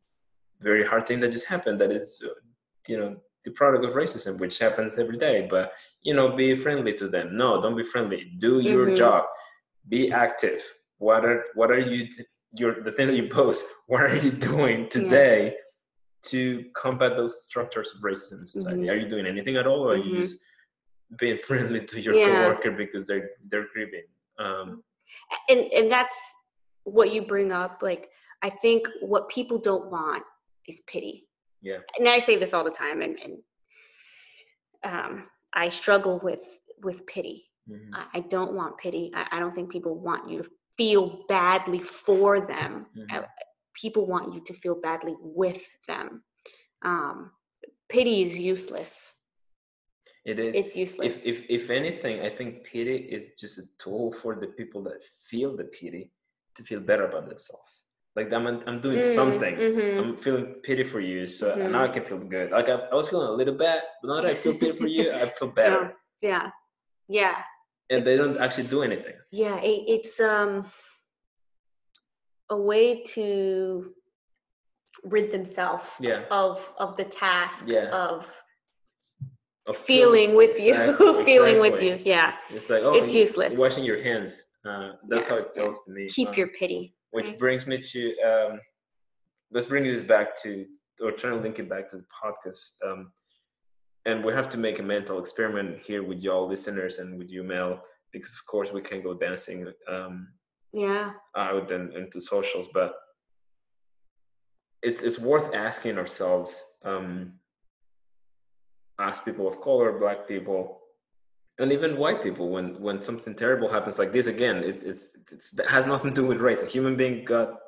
very hard thing that just happened that is uh, you know the product of racism which happens every day. But you know be friendly to them. No don't be friendly. Do your Mhm. job. Be active. What are what are you your the thing that you post <laughs> what are you doing today to combat those structures of racism in society Mhm. are you doing anything at all or are you Mhm. just being <laughs> friendly to your Yeah. coworker because they're they're grieving um and and that's what you bring up like i think what people don't want is pity yeah and i say this all the time and, and um, i struggle with with pity mhm. I, I don't want pity I, I don't think people want you to feel badly for them. Mhm. Uh, people want you to feel badly with them. Um, pity is useless. It is. It's useless. If if if anything i think pity is just a tool for the people that feel the pity to feel better about themselves. Like i'm i'm doing Mm, something. mhm. i'm feeling pity for you so Mhm. now i can feel good. Like I, I was feeling a little bad but now that i feel pity for you i feel <laughs> better. Yeah. Yeah and they don't actually do anything. Yeah it, it's um a way to rid themselves Yeah. of of the task Yeah. of Of feeling with you Exactly, <laughs> feeling with you yeah. It's like oh It's useless. washing your hands. Uh, that's Yeah, how it feels to me keep Uh, your pity. which right? brings me to um, let's bring this back to or try to link it back to the podcast. Um, and we have to make a mental experiment here with y'all listeners and with you mel because of course we can go dancing um, yeah out and into socials but it's it's worth asking ourselves um, as people of color black people and even white people when when something terrible happens like this again it's it's, it's that has nothing to do with race a human being got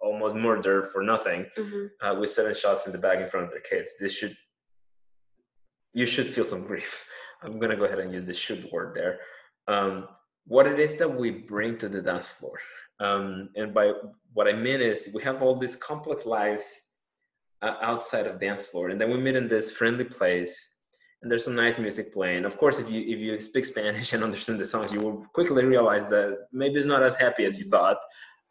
almost murdered for nothing Mhm. uh, with seven shots in the back in front of their kids. This should you should feel some grief. I'm gonna go ahead and use the should word there. Um, what it is that we bring to the dance floor, um, and by what I mean is we have all these complex lives uh, outside of dance floor, and then we meet in this friendly place, and there's some nice music playing. Of course, if you if you speak Spanish <laughs> and understand the songs, you will quickly realize that maybe it's not as happy as you thought.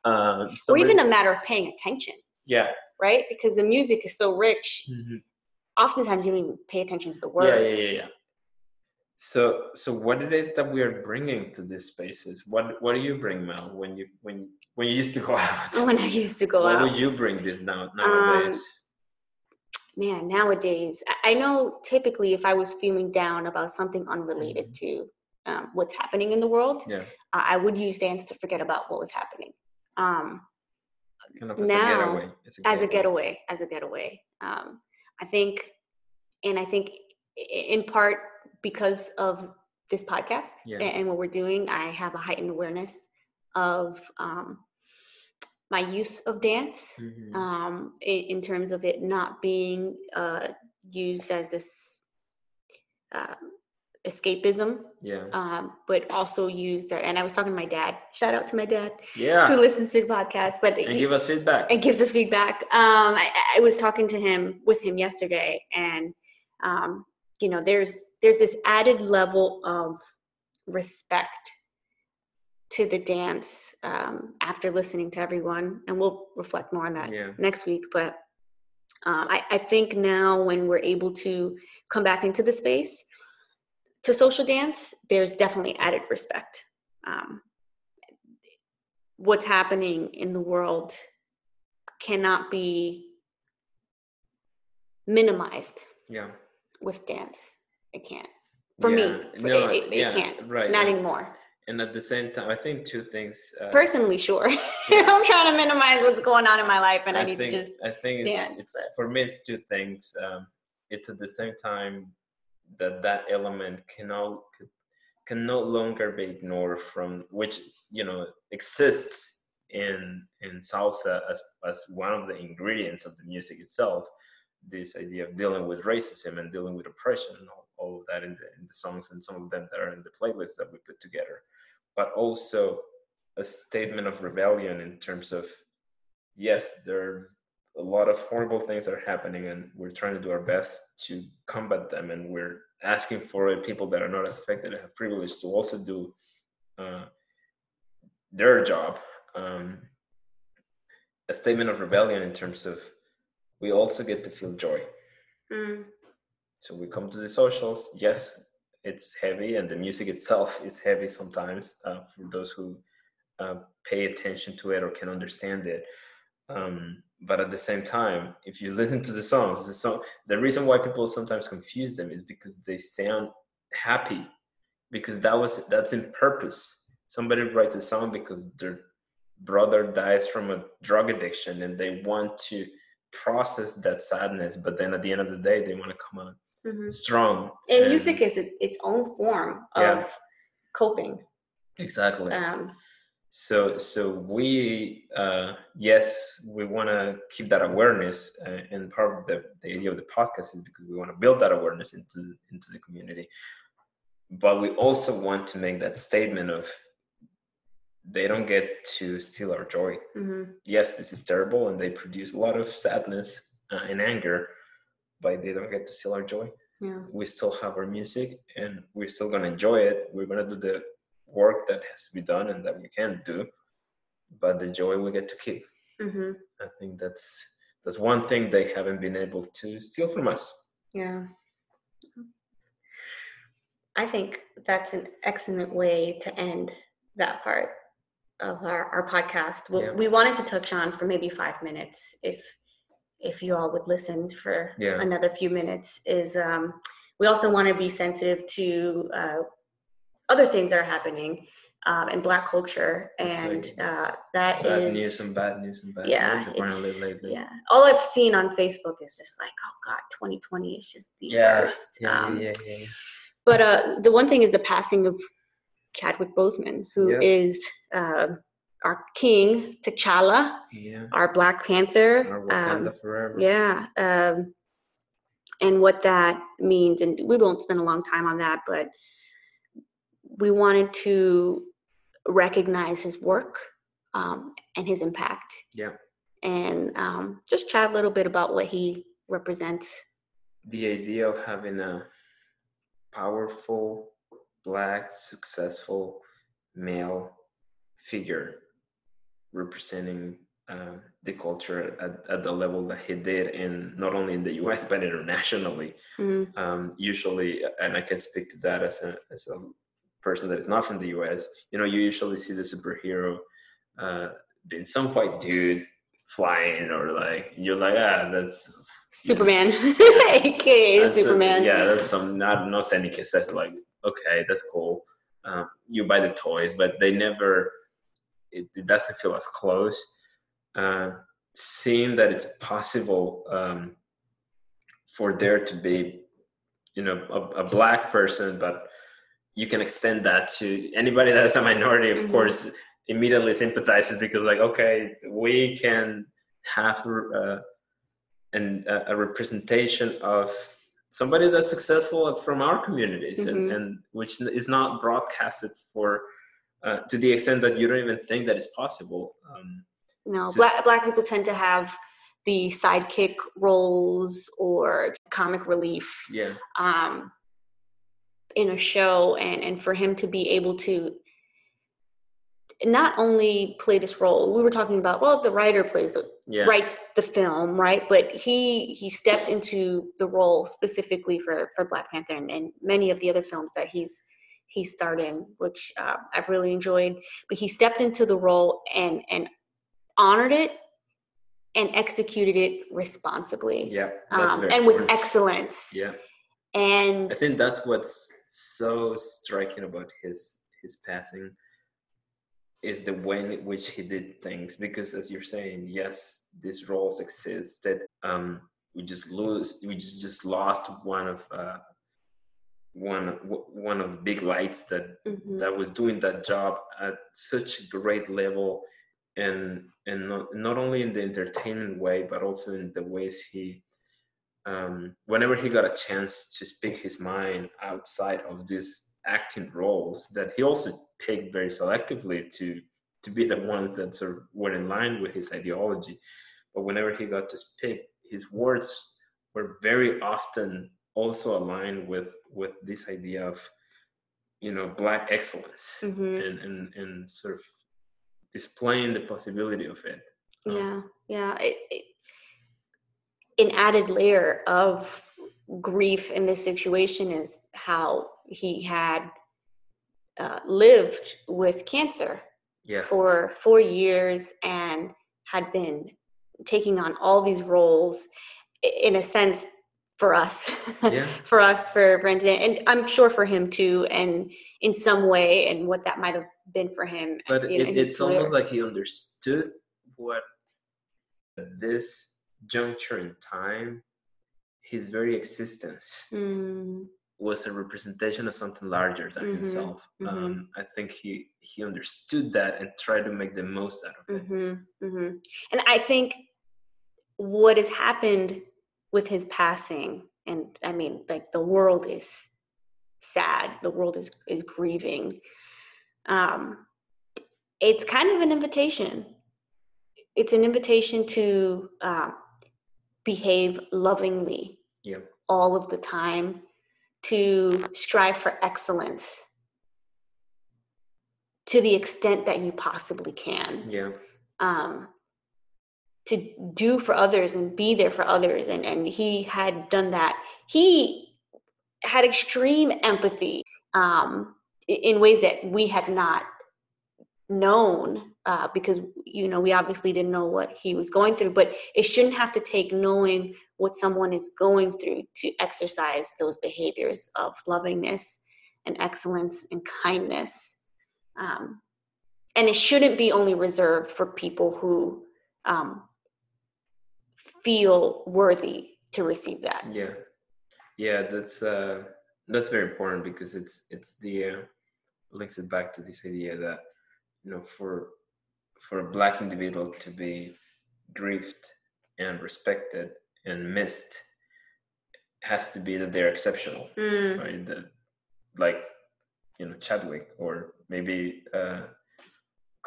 Um, so or even it- a matter of paying attention, yeah. right? Because the music is so rich. Oftentimes, you don't even pay attention to the words. Yeah, yeah, yeah, yeah. So, so what it is that we are bringing to these spaces? What What do you bring, Mel? When you when when you used to go <laughs> out, When I used to go what out, What would you bring this now nowadays? man, nowadays, I- know typically if I was feeling down about something unrelated to um, what's happening in the world, Mm-hmm. yeah, I I would use dance to forget about what was happening. Um, kind of as now, a getaway. It's as a getaway as a getaway um, i think and i think in part because of this podcast Yeah. and what we're doing i have a heightened awareness of um, my use of dance Mhm. um, in, in terms of it not being uh, used as this uh, escapism yeah, um, but also used and i was talking to my dad shout out to my dad Yeah. who listens to the podcast but and he- give us feedback. and gives us feedback. Um, I, I was talking to him with him yesterday, and um, you know, there's there's this added level of respect to the dance um, after listening to everyone, and we'll reflect more on that Yeah. next week. But uh, I, I think now when we're able to come back into the space to social dance, there's definitely added respect. Um, what's happening in the world cannot be minimized yeah, with dance. It can't. For yeah. me, for- no, it, it, it can't. Right. Not and- anymore. And at the same time, I think two things. Uh, Personally, sure. <laughs> I'm trying to minimize what's going on in my life, and I, need think, to just. I think it's, dance, it's for me. It's two things. Um, it's at the same time that that element cannot can no longer be ignored from which you know exists in in salsa as as one of the ingredients of the music itself. This idea of dealing with racism and dealing with oppression and all, all of that in the in the songs and some of them that are in the playlist that we put together, but also a statement of rebellion in terms of yes, there are a lot of horrible things are happening, and we're trying to do our best to combat them. And we're asking for people that are not as affected and have privilege to also do uh, their job. Um, a statement of rebellion in terms of we also get to feel joy. Mm, So we come to the socials. Yes, it's heavy, and the music itself is heavy sometimes uh, for those who uh, pay attention to it or can understand it. Um, but at the same time, if you listen to the songs, the song, the reason why people sometimes confuse them is because they sound happy, because that was that's in purpose. Somebody writes a song because their brother dies from a drug addiction, and they want to process that sadness. But then at the end of the day, they want to come out mhm. strong. And music is its own form of Yeah. coping. exactly. Um, so so we uh yes we want to keep that awareness uh, and part of the, the idea of the podcast is because we want to build that awareness into the, into the community but we also want to make that statement of they don't get to steal our joy mhm. yes this is terrible and they produce a lot of sadness uh, and anger but they don't get to steal our joy Yeah. we still have our music and we're still going to enjoy it we're going to do the work that has to be done and that we can do but the joy we get to keep hmm i think that's that's one thing they haven't been able to steal from us Yeah. I think that's an excellent way to end that part of our, our podcast. We'll, Yeah. We wanted to touch on for maybe five minutes, if if you all would listen for Yeah. another few minutes. Is um, we also want to be sensitive to uh, other things that are happening um, in Black culture, and like uh, that bad is news and bad news and bad yeah, news lately yeah. All I've seen on Facebook is just like, oh God, 2020 is just the yeah worst. yeah, Um, yeah, yeah, yeah. but uh, the one thing is the passing of Chadwick Boseman, who Yeah. is uh, our king T'Challa, Yeah. our Black Panther. Or um, Wakanda forever. yeah, um, and what that means, and we won't spend a long time on that, but we wanted to recognize his work um, and his impact, Yeah. and um, just chat a little bit about what he represents. The idea of having a powerful, black, successful male figure representing uh, the culture at, at the level that he did in not only in the US <laughs> but internationally. Mhm. Um, usually, and I can speak to that as a as a person that is not from the US. You know, you usually see the superhero uh, being some white dude flying, or like you're like, ah, that's Superman, aka <laughs> that's a- Superman. yeah, that's some not no any kiss. That's like okay, that's cool. Um, you buy the toys, but they never. It, it doesn't feel as close. Uh, seeing that it's possible um, for there to be, you know, a, a black person, but you can extend that to anybody that is a minority. Of Mhm. course, immediately sympathizes because, like, okay, we can have uh, and a, a representation of somebody that's successful from our communities and, Mhm. and which is not broadcasted for uh, to the extent that you don't even think that it's possible um, No, So- black black people tend to have the sidekick roles or comic relief yeah um, in a show, and and for him to be able to not only play this role, we were talking about well, the writer plays the yeah writes the film, right? But he he stepped into the role specifically for for Black Panther and, and many of the other films that he's he starred in, which uh, I've really enjoyed. But he stepped into the role and and honored it and executed it responsibly yeah um, and with excellence. yeah And i think that's what's so striking about his his passing is the way in which he did things. Because as you're saying yes these roles existed um we just lose we just, just lost one of uh one one of the big lights that mhm, that was doing that job at such a great level and and not, not only in the entertainment way but also in the ways he um, whenever he got a chance to speak his mind outside of these acting roles that he also picked very selectively to to be the ones that sort of were in line with his ideology but whenever he got to speak his words were very often also aligned with with this idea of you know black excellence mhm. and and and sort of displaying the possibility of it Um, Yeah, yeah. It, it, an added layer of grief in this situation is how he had uh, lived with cancer yeah. for four years and had been taking on all these roles in a sense for us. Yeah. <laughs> for us for Brendan and I'm sure for him too and in some way and what that might have been for him but know, it, it's almost like he understood what this juncture in time his very existence Mm, was a representation of something larger than Mhm, himself mhm. um, i think he he understood that and tried to make the most out of it hmm hmm And I think what has happened with his passing, and I mean, like the world is sad, the world is is grieving. Um, it's kind of an invitation. It's an invitation to uh, behave lovingly yeah all of the time, to strive for excellence to the extent that you possibly can yeah um, to do for others and be there for others. And, and he had done that. He had extreme empathy um, in ways that we had not known uh, because, you know, we obviously didn't know what he was going through. But it shouldn't have to take knowing what someone is going through to exercise those behaviors of lovingness and excellence and kindness. Um, and it shouldn't be only reserved for people who um, feel worthy to receive that. yeah yeah that's uh that's very important because it's it's the uh, links it back to this idea that you know for for a black individual to be grieved and respected and missed has to be that they're exceptional Mm, right? That, like you know chadwick or maybe uh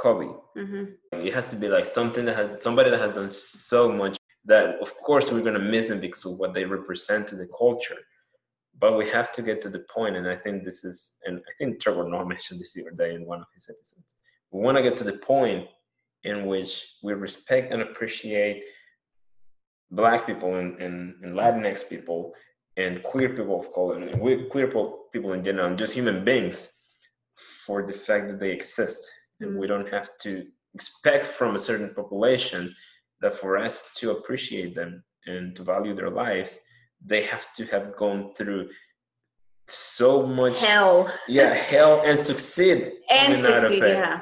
kobe. Mhm. it has to be like something that has somebody that has done so much that of course we're going to miss them because of what they represent to the culture. But we have to get to the point and i think this is and i think trevor noah mentioned this the other day in one of his episodes we want to get to the point in which we respect and appreciate black people and, and, and latinx people and queer people of color and queer people in general and just human beings for the fact that they exist. And we mm-hmm. don't have to expect from a certain population that for us to appreciate them and to value their lives they have to have gone through so much Hell. Yeah hell and succeed <laughs> and coming out of succeed. Yeah,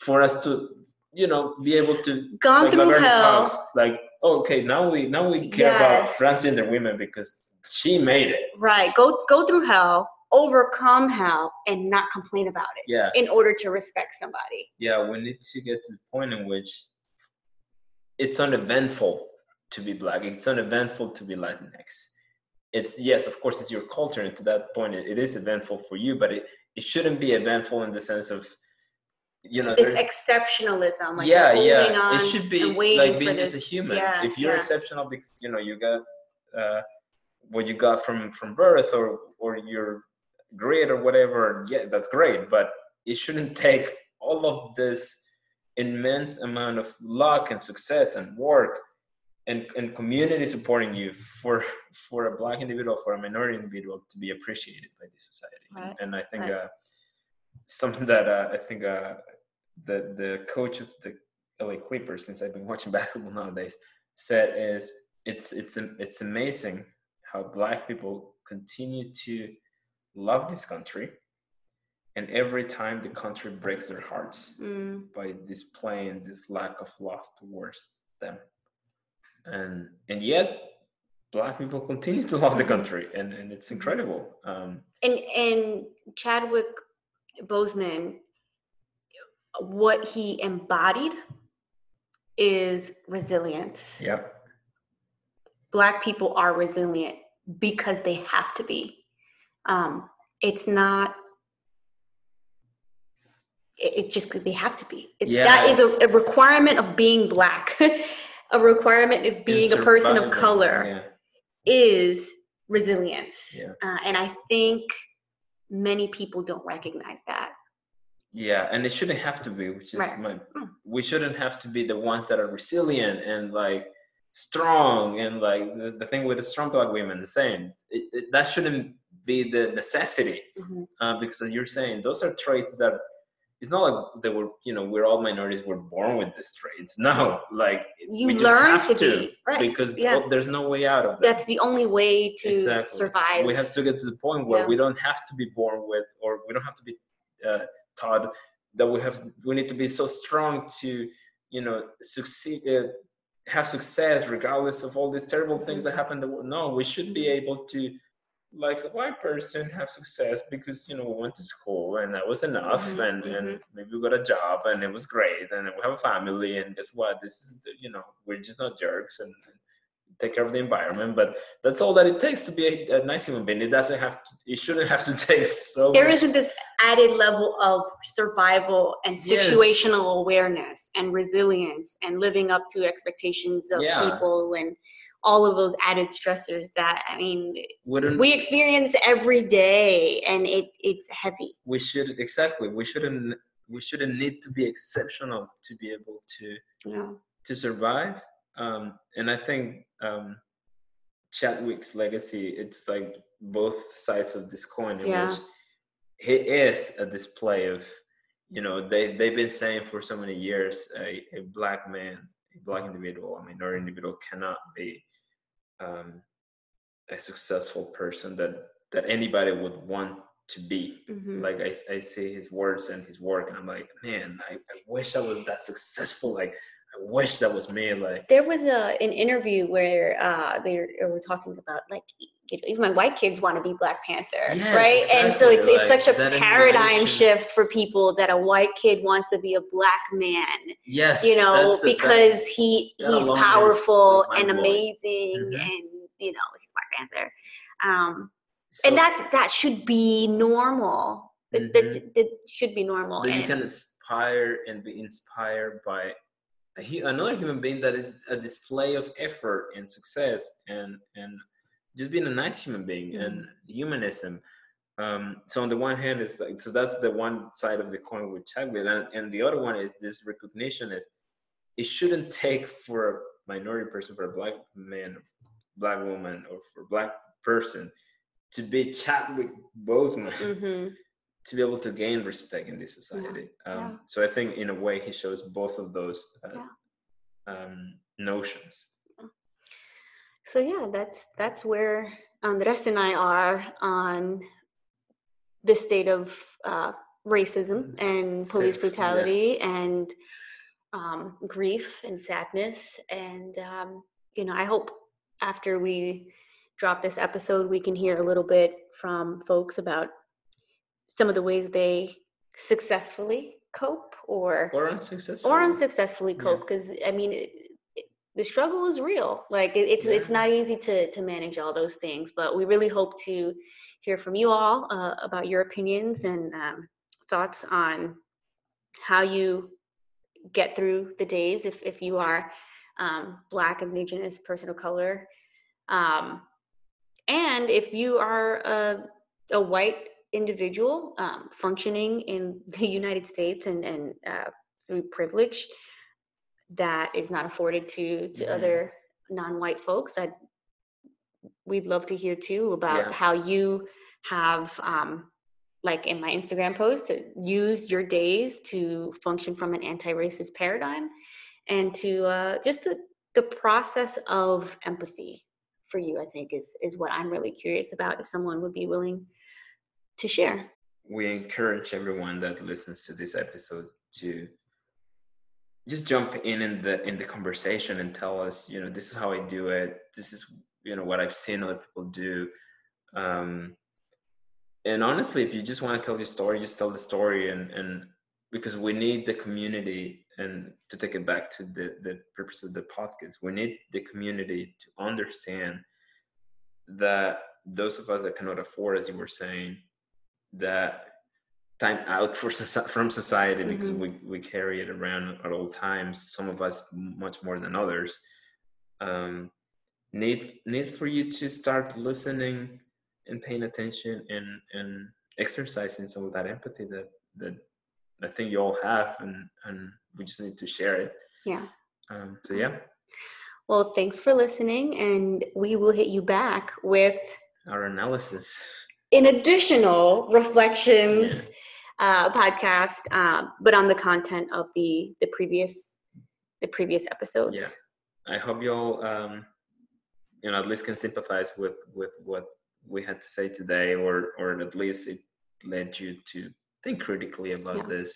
for us to you know be able to gone like through hell. Cox, like oh, okay now we now we care Yes. about transgender women because she made it Right. Go go through hell, overcome hell, and not complain about it yeah in order to respect somebody. yeah we need to get to the point in which it's uneventful to be black it's uneventful to be latinx it's yes of course it's your culture and to that point it, it is eventful for you but it, it shouldn't be eventful in the sense of you know This exceptionalism, like yeah yeah on it should be like being just a human Yeah, if you're yeah. exceptional because you know you got uh what you got from from birth or or you're great or whatever yeah that's great but it shouldn't <laughs> take all of this immense amount of luck and success and work and, and community supporting you for <laughs> for a black individual for a minority individual to be appreciated by the society Right, and i think right. uh, something that uh, i think uh, the the coach of the LA Clippers, since I've been watching <laughs> basketball nowadays, said is it's it's it's amazing how black people continue to love this country, and every time the country breaks their hearts Mm, by displaying this lack of love towards them, and and yet black people continue to love the country, and and it's incredible. Um, and and Chadwick Boseman, what he embodied is resilience. yep. Black people are resilient because they have to be. Um, it's not. It, it just they have to be. It, That is a, a requirement of being black. <laughs> a requirement of being a person of color Yeah. is resilience. Yeah. Uh, and I think many people don't recognize that. Yeah, and it shouldn't have to be, which is Right. my. Mm. We shouldn't have to be the ones that are resilient and like strong and like the, the thing with the strong black women, the same. It, it, that shouldn't be the necessity Mhm. uh, because, as you're saying, those are traits that it's not like they were, you know, we're all minorities. We're born with these traits. <laughs> No, like You we learn have to be, right, because yeah. there's no way out of that. That's the only way to Exactly. survive. We have to get to the point where Yeah. we don't have to be born with, or we don't have to be uh, taught that we have. We need to be so strong to, you know, succeed, uh, have success regardless of all these terrible things that happen. in the world. No, we should be able to, like a white person, have success because you know we went to school and that was enough, Mhm, and and maybe we got a job and it was great, and we have a family, and guess what? This is the- you know we're just not jerks and. Take care of the environment, but that's all that it takes to be a, a nice human being. It doesn't have to. It shouldn't have to <laughs> take so. there isn't this added level of survival and Yes. situational awareness and resilience and living up to expectations of Yeah. people and all of those added stressors that I mean Wouldn't we experience every day and it it's heavy. we should exactly we shouldn't we shouldn't need to be exceptional to be able to Yeah. to survive um and i think um chadwick's legacy it's like both sides of this coin in Yeah. which he is a display of you know they they've been saying for so many years a, a black man a black individual a minority individual cannot be um a successful person that that anybody would want to be Mhm. like I, I see his words and his work and i'm like man I, I wish i was that successful like i wish that was me like There was a an interview where uh, they were talking about like you know, even my white kids want to be Black Panther, Yes, right? And so it's exactly, it's such a paradigm shift for people that a white kid wants to be a black man, Yes, you know, a- that- because he he's powerful and amazing, Mhm. and you know he's Black Panther. Um, so- and that's that should be normal. That, that, that should be normal. that you can inspire and be inspired by another human being that is a display of effort and success and and just being a nice human being and humanism. Um so on the one hand it's like so that's the one side of the coin with. Chadwick and, and the other one is this recognition that it shouldn't take for a minority person for a black man black woman or for a black person to be Chadwick Boseman Mhm. To be able to gain respect in this society. Um, yeah. So I think in a way he shows both of those uh, Yeah. um, notions. So yeah, that's that's where Andres and I are on the state of uh, racism and police Safe, yeah. brutality and um, grief and sadness. And um, you know, I hope after we drop this episode, we can hear a little bit from folks about some of the ways they successfully cope or Or unsuccessful. or unsuccessfully cope because i mean it, it- the struggle is real. Like it, it's it's not easy to to manage all those things but we really hope to hear from you all uh, about your opinions and um, thoughts on how you get through the days if if you are um, black indigenous person of color. Um, and if you are a, a white individual um, functioning in the <laughs> United States and, and uh, through privilege that is not afforded to to Mhm. other non-white folks, I'd, we'd love to hear too about Yeah. how you have, um, like in my Instagram post, used your days to function from an anti-racist paradigm and to uh, just the, the process of empathy for you, I think is is what I'm really curious about. If someone would be willing to share. We encourage everyone that listens to this episode to just jump in in the in the conversation and tell us, you know, this is how I do it. This is you know what I've seen other people do. Um, and honestly, if you just want to tell your story, just tell the story, and and because we need the community, and to take it back to the the purpose of the podcast, we need the community to understand that those of us that cannot afford, as you were saying, that time out for from society because Mhm. we, we carry it around at all times some of us much more than others um, need need for you to start listening and paying attention and and exercising some of that empathy that that I think you all have and and we just need to share it Yeah. um, so yeah Well, thanks for listening, and we will hit you back with our analysis an additional reflections uh, podcast, uh, but on the content of the the previous the previous episodes. Yeah. I hope you all, um, you know, at least can sympathize with with what we had to say today, or or at least it led you to think critically about Yeah. this.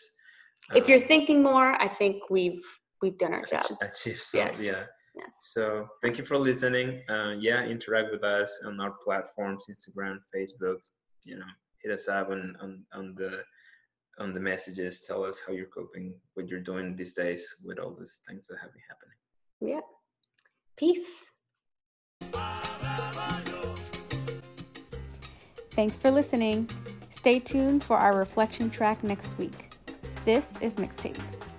If you're um, thinking more, I think we've we've done our job. ach- achieve some, Yes. yeah. Yes. So thank you for listening. Uh, yeah, interact with us on our platforms, Instagram, Facebook. You know, hit us up on on, on the on the messages. Tell us how you're coping, what you're doing these days with all these things that have been happening. Yeah. Peace. Thanks for listening. Stay tuned for our reflection track next week. This is Mixtape. No te equivoques.